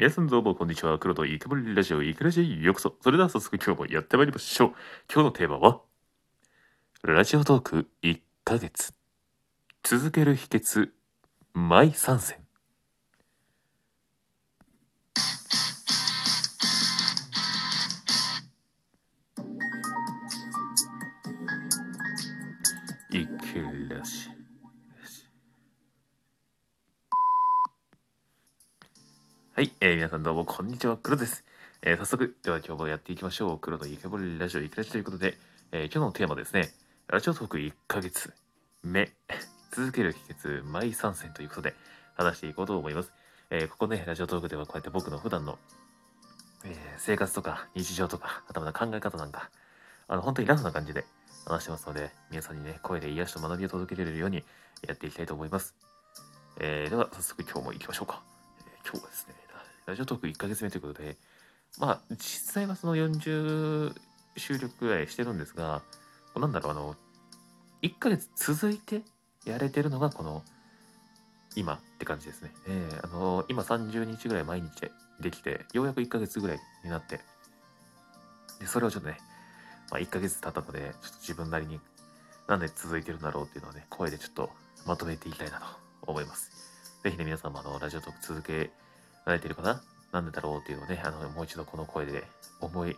皆さんどうもこんにちは。黒とイケボリラジオイケラジオへようこそ。それでは早速今日もやってまいりましょう。今日のテーマは、ラジオトーク1ヶ月。続ける秘訣、マイ参戦。イケラジはい、えー、皆さんどうもこんにちは、黒です。えー、早速、では今日もやっていきましょう。黒のイケボリラジオイケラジということで、えー今日のテーマですね、ラジオトーク1ヶ月目、続ける秘訣、マイ参戦ということで、話していこうと思います。えーここね、ラジオトークではこうやって僕の普段の、えー生活とか日常とか、あとまた考え方なんか、あの、本当にラフな感じで話してますので、皆さんにね、声で癒しと学びを届けられるようにやっていきたいと思います。えーでは、早速今日も行きましょうか。え今日はですね、ラジオトーク1ヶ月目ということで、まあ、実際はその40収録ぐらいしてるんですが、なんだろう、あの、1ヶ月続いてやれてるのがこの、今って感じですね。えーあの今30日ぐらい毎日できて、ようやく1ヶ月ぐらいになって、で、それをちょっとね、まあ、1ヶ月経ったので、ちょっと自分なりに、なんで続いてるんだろうっていうのをね、声でちょっとまとめていきたいなと思います。ぜひね、皆さんもあの、ラジオトーク続けられてるかな？なんでだろうっていうのをね、あの、もう一度この声で思い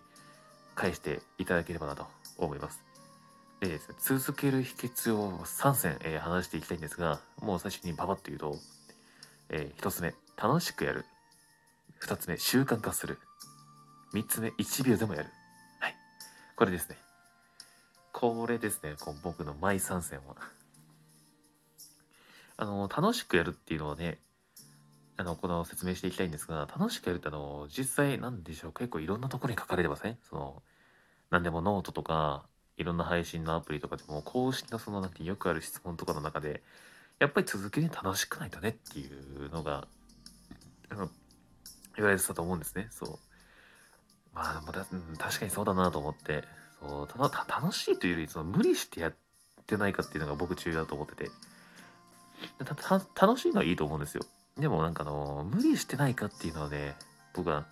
返していただければなと思います。でですね、続ける秘訣を3選、えー話していきたいんですが、もう最初にパパッと言うと、え1つ目、楽しくやる。2つ目、習慣化する。3つ目、1秒でもやる。はい。これですね。これですね、こう僕の MY 3選は。あの、楽しくやるっていうのはね、あの、この説明していきたいんですが、楽しくやるってあの、実際なんでしょう、結構いろんなところに書かれてません？その、なんでもノートとか、いろんな配信のアプリとかでも、公式のその、なんてよくある質問とかの中で、やっぱり続けに楽しくないとねっていうのが、あの、言われてたと思うんですね。そう。まあ、もだうん確かにそうだなと思って、そう、たた楽しいというより、その無理してやってないかっていうのが僕中だと思ってて、楽しいのはいいと思うんですよ。でもなんかあの、無理してないかっていうのはね、僕は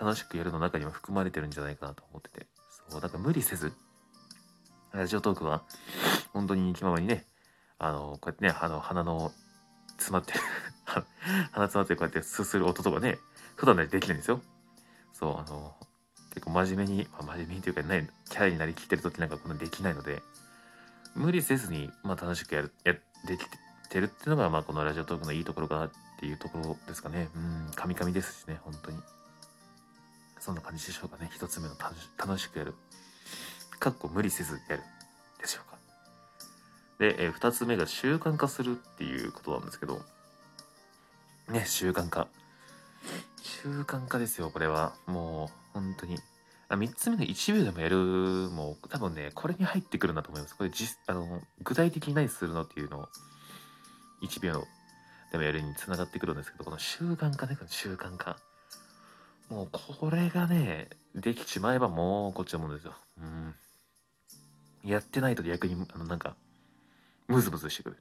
楽しくやるの中にも含まれてるんじゃないかなと思ってて、そう、だか無理せず、ラジオトークは、本当に気ままにね、あの、こうやってね、あの、鼻の詰まってる、鼻詰まってこうやってすする音とかね、普段でできないんですよ。そう、あの、結構真面目に、まあ、真面目にというかね、キャラになりきってる時なんかこんなできないので、無理せずに、まあ楽しくやる、や、できてるっていうのが、まあこのラジオトークのいいところかなっていうところですかね。うん、カミカミですしね、本当に。そんな感じでしょうかね。一つ目の楽しくやる。かっこ無理せずやる。でしょうか。で、えー二つ目が習慣化するっていうことなんですけど、ね、習慣化。習慣化ですよ、これは。もう、本当に。あ3つ目の1秒でもやるもう多分ね、これに入ってくるんだと思います。これ実、あの、具体的に何するのっていうのを、1秒やるにつながってくるんですけど、この習慣化ね、この習慣化。もう、これがね、できちまえばもう、こっちのものですよ。うん。やってないと逆に、あの、なんか、ムズムズしてくる。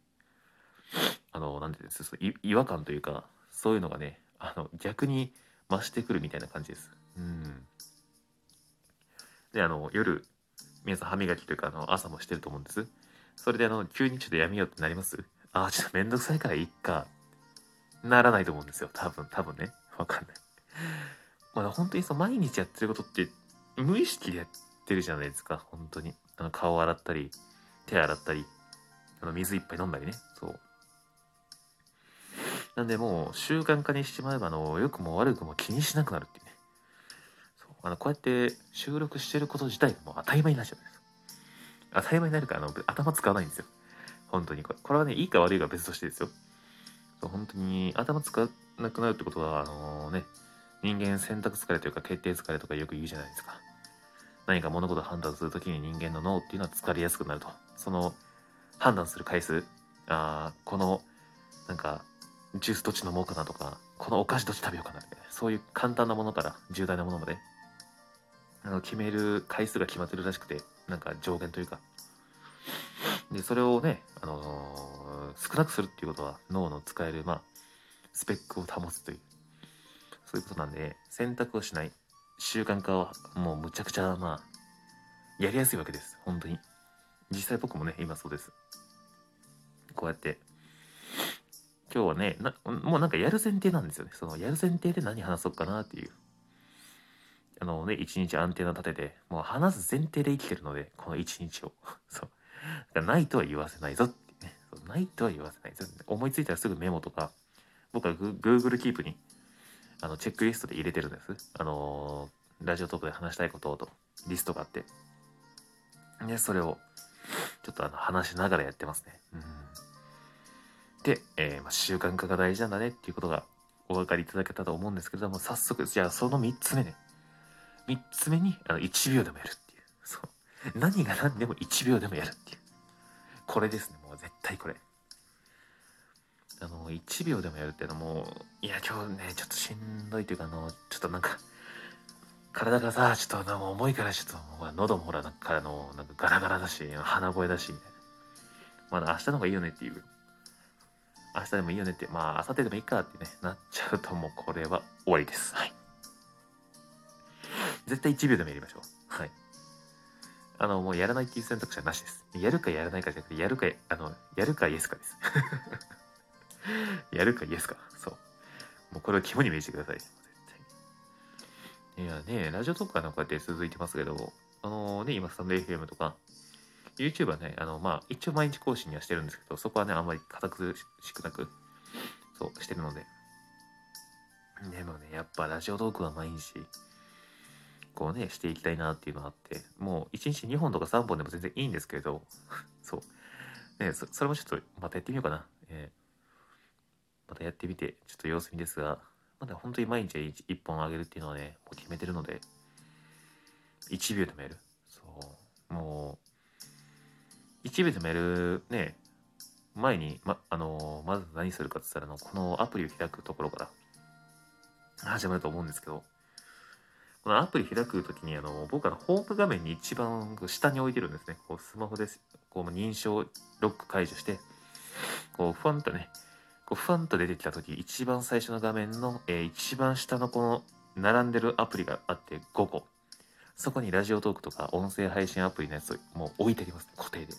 あの、なんていうんですか、違和感というか、そういうのがね、あの、逆に増してくるみたいな感じです。うん。で、あの、夜、皆さん歯磨きというか、あの、朝もしてると思うんです。それで、あの、急にちょっとやめようってなります？あー、ちょっとめんどくさいからいっか。ならないと思うんですよ。多分、多分ね。わかんない。まあ、本当にさ、毎日やってることって、無意識でやってるじゃないですか。本当に。あの、顔洗ったり、手洗ったり、あの、水いっぱい飲んだりね。そう。なんでもう習慣化にしてしまえばあの良くも悪くも気にしなくなるっていうねそうあのこうやって収録してること自体がもう当たり前になっちゃうんです当たり前になるからあの頭使わないんですよ本当にこれこれはねいいか悪いか別としてですよそう本当に頭使わなくなるってことはあのね人間選択疲れというか決定疲れとかよく言うじゃないですか。何か物事を判断するときに人間の脳っていうのは疲れやすくなると。その判断する回数。あこのなんかジュースどっち飲もうかなとか、このお菓子どっち食べようかなみたいな、そういう簡単なものから重大なものまで、あの決める回数が決まってるらしくて、なんか上限というか。で、それをね、あのー少なくするっていうことは脳の使える、まあ、スペックを保つという、そういうことなんで、選択をしない習慣化はもうむちゃくちゃ、まあ、やりやすいわけです。本当に。実際僕もね、今そうです。こうやって、今日はね、なもうなんかやる前提なんですよね。そのやる前提で何話そうかなっていう。あのね、一日アンテナ立てて、もう話す前提で生きてるので、この一日を。そう。だからないとは言わせないぞっ。ないとは言わせない。思いついたらすぐメモとか、僕は Google Keep にあのチェックリストで入れてるんです。あのー、ラジオトークで話したいこととリストがあって。で、それをちょっとあの話しながらやってますね。うん、で、えー、まあ、習慣化が大事なんだねっていうことがお分かりいただけたと思うんですけれども、早速、じゃあその3つ目ね。3つ目にあの1秒でもやるっていう。そう。何が何でも1秒でもやるっていう。これですね。対これ。あの、1秒でもやるっていうのも、いや、今日ね、ちょっとしんどいというか、あの、ちょっとなんか、体がさ、ちょっと重いからちょっと、喉もほら、なんかあの、なんかガラガラだし、鼻声だし、みたいな。まだ明日の方がいいよねっていう。明日でもいいよねって、まあ、明後日でもいいかってね、なっちゃうともうこれは終わりです。はい。絶対1秒でもやりましょう。はい。あの、もうやらないっていう選択肢はなしです。やるかやらないかじゃなくて、やるか、あの、やるかイエスかです。やるかイエスか。そう。もうこれを肝に銘じてください。絶対に。いやね、ラジオトークはこうやって続いてますけど、あのね、今、スタンド FM とか、YouTube はね、あの、まあ、一応毎日更新にはしてるんですけど、そこはね、あんまり堅苦しくなく、そう、してるので。でもね、やっぱラジオトークは毎日、こうね、していきたいなっていうのがあって、もう1日2本とか3本でも全然いいんですけれど、そう。ねそ、それもちょっとまたやってみようかな。えーまたやってみて、ちょっと様子見ですが、まだ本当に毎日 1, 1本あげるっていうのはね、もう決めてるので、1秒でもやる。そう。もう、1秒でもやるね、前に、ま、あのー、まず何するかって言ったら、の、このアプリを開くところから始まると思うんですけど、このアプリ開くときに、あの、僕はホーム画面に一番下に置いてるんですね。こう、スマホです。こう、認証ロック解除して、こう、ふわんとね、こうふわんと出てきた時一番最初の画面の、えー、一番下のこの並んでるアプリがあって5個そこにラジオトークとか音声配信アプリのやつをもう置いてあります、ね、固定で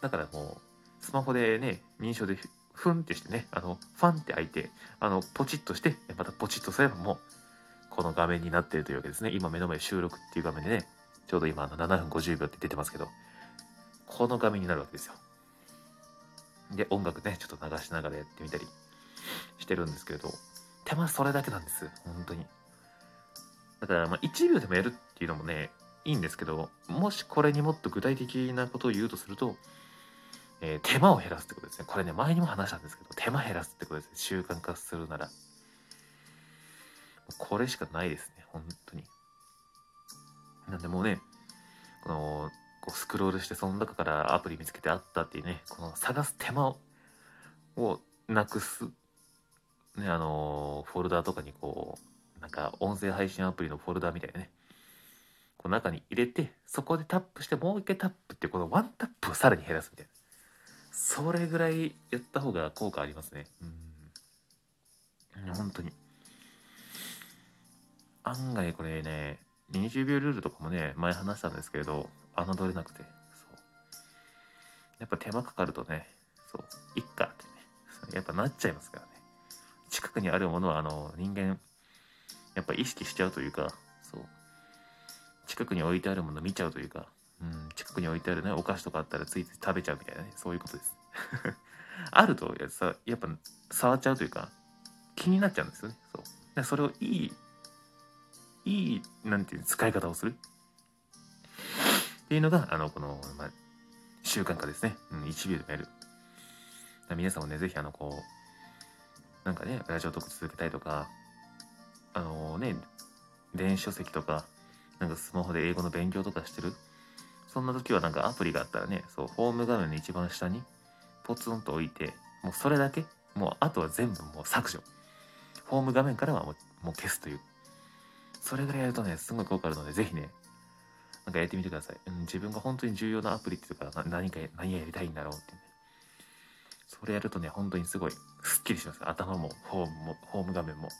だからもうスマホでね認証でふんってしてねあのファンって開いてあのポチッとしてまたポチッとすればもうこの画面になっているというわけですね今目の前収録っていう画面でねちょうど今の7分50秒って出てますけどこの画面になるわけですよで、音楽ね、ちょっと流しながらやってみたりしてるんですけれど、手間それだけなんです。本当に。だから、まあ、1秒でもやるっていうのもね、いいんですけど、もしこれにもっと具体的なことを言うとすると、えー、手間を減らすってことですね。これね、前にも話したんですけど、手間減らすってことですね。習慣化するなら。これしかないですね。本当に。なんでもうね、この、こうスクロールしてその中からアプリ見つけてあったっていうね、この探す手間をなくす、ね、あの、フォルダーとかにこう、なんか音声配信アプリのフォルダーみたいなね、こう中に入れて、そこでタップしてもう一回タップってこのワンタップをさらに減らすみたいな。それぐらいやった方が効果ありますね。うん。本当に。案外これね、20秒ルールとかもね、前話したんですけれど、侮れなくて、そう。やっぱ手間かかるとね、そう、いっかってね、やっぱなっちゃいますからね。近くにあるものは、あの、人間、やっぱ意識しちゃうというか、そう。近くに置いてあるもの見ちゃうというか、うん、近くに置いてあるね、お菓子とかあったらついつい食べちゃうみたいなね、そういうことです。あるとや、っぱ触っちゃうというか、気になっちゃうんですよね。そう。でそれをいい、いい、なんていう使い方をする？っていうのが、あの、この、まあ、習慣化ですね。うん、1秒でもやる。皆さんもね、ぜひ、あの、こう、なんかね、ラジオトーク続けたいとか、あのね、電子書籍とか、なんかスマホで英語の勉強とかしてる？そんな時はなんかアプリがあったらね、そう、ホーム画面の一番下にポツンと置いて、もうそれだけ、もうあとは全部もう削除。ホーム画面からはもうもう消すという。それぐらいやるとね、すごい効果あるので、ぜひね、なんかやってみてください。うん、自分が本当に重要なアプリっていうか、何か、何やりたいんだろうってね。それやるとね、本当にすごい、すっきりします。頭も、ホームも、ホーム画面も。そ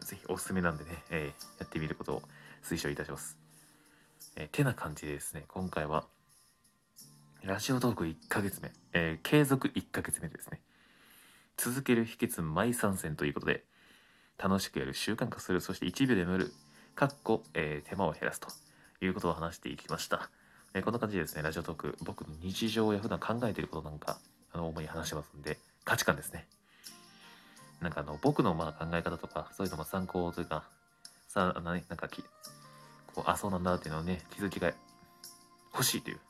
うぜひおすすめなんでね、えーやってみることを推奨いたします。えーてな感じでですね、今回は、ラジオトーク1ヶ月目、えー継続1ヶ月目ですね。続ける秘訣毎参戦ということで、楽しくやる、習慣化する、そして1秒で埋める、かっこ、えー手間を減らすということを話していきました。えーこんな感じでですね、ラジオトーク、僕の日常や普段考えていることなんか、あの、主に話してますんで、価値観ですね。なんかあの、僕のまあ考え方とか、そういうのも参考というか、さあ、ななんかき、こう、あ、そうなんだっていうのをね、気づきが欲しいという、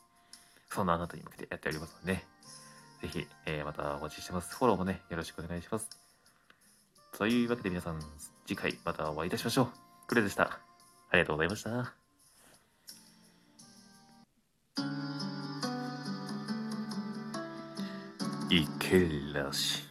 そんなあなたに向けてやっておりますので、ぜひ、えーまたお待ちしてます。フォローもね、よろしくお願いします。というわけで皆さん、次回またお会いいたしましょう。クレでした。ありがとうございました。いけらしい。